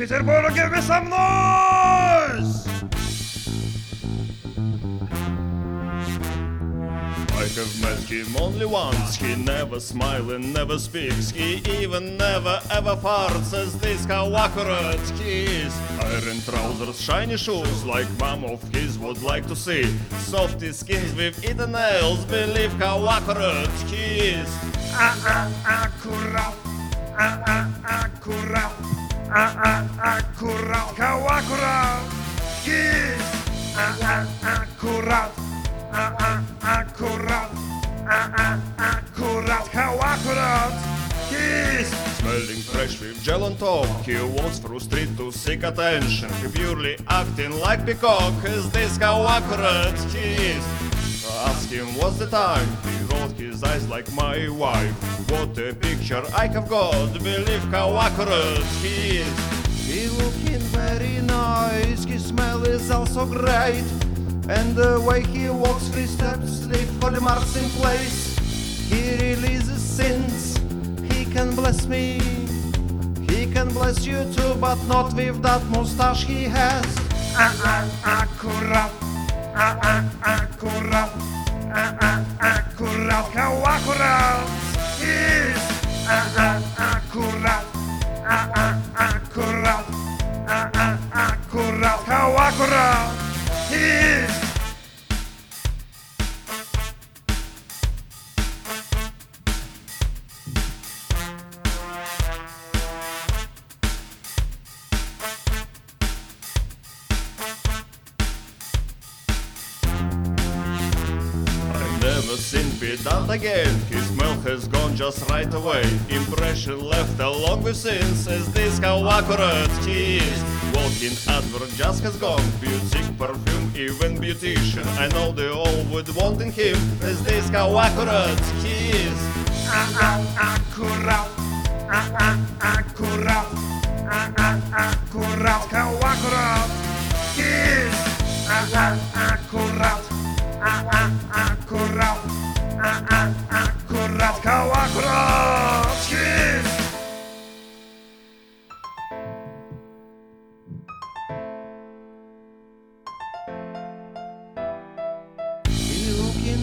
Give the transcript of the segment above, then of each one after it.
Peterborough, give me some noise! I have met him only once. He never smiles and never speaks. He even never ever farts. As this how accurate he is. Iron trousers, shiny shoes, like mom of his would like to see. Softy skins with eaten nails. Believe how accurate he is. Ah ah, ah accurate, ah ah, ah accurate ah ah curral, cauá curral, yes, ah ah ah curral, ah ah ah curral, ah ah ah curral, cauá curral, yes. Smelling fresh with gel on top, he walks through frustrated to seek attention, he purely acting like peacock, is this how accurate he? Ask him what's the time, his eyes like my wife. What a picture I have got, believe how accurate he is. He looking very nice, his smell is also great. And the way he walks, three steps leave holy marks in place. He releases sins, he can bless me. He can bless you too, but not with that mustache he has. Ah, ah, ah, corrupt. Ah, ah, ah, corrupt. Curral, Yes, uh, uh, uh, ah, ah, ah, curral. Ah, ah, ah, curral. Ah, ah, ah, curral. was in Vedanta again. His smell has gone just right away. Impression left along with sins. Is this how accurate he is? Walking advert just has gone. Beauty, perfume, even beautician. I know they all would want in him. Is this how accurate he is? Accurate, accurate, accurate, Ah ah ah, is. Ah ah akurat, a, a, akurat,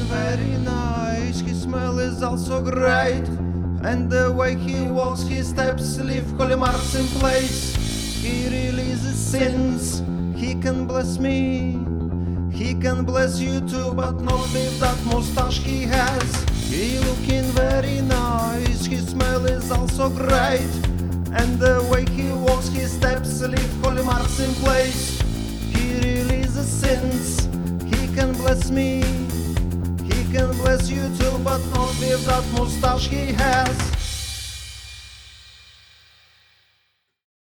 Very nice, his smell is also great, and the way he walks, his steps leave Colimars marks in place. He releases sins, he can bless me. He can bless you too, but not with that mustache he has. He looking very nice, his smell is also great. And the way he walks, his steps leave holy marks in place. He releases sins, he can bless me. He can bless you too, but not with that mustache he has.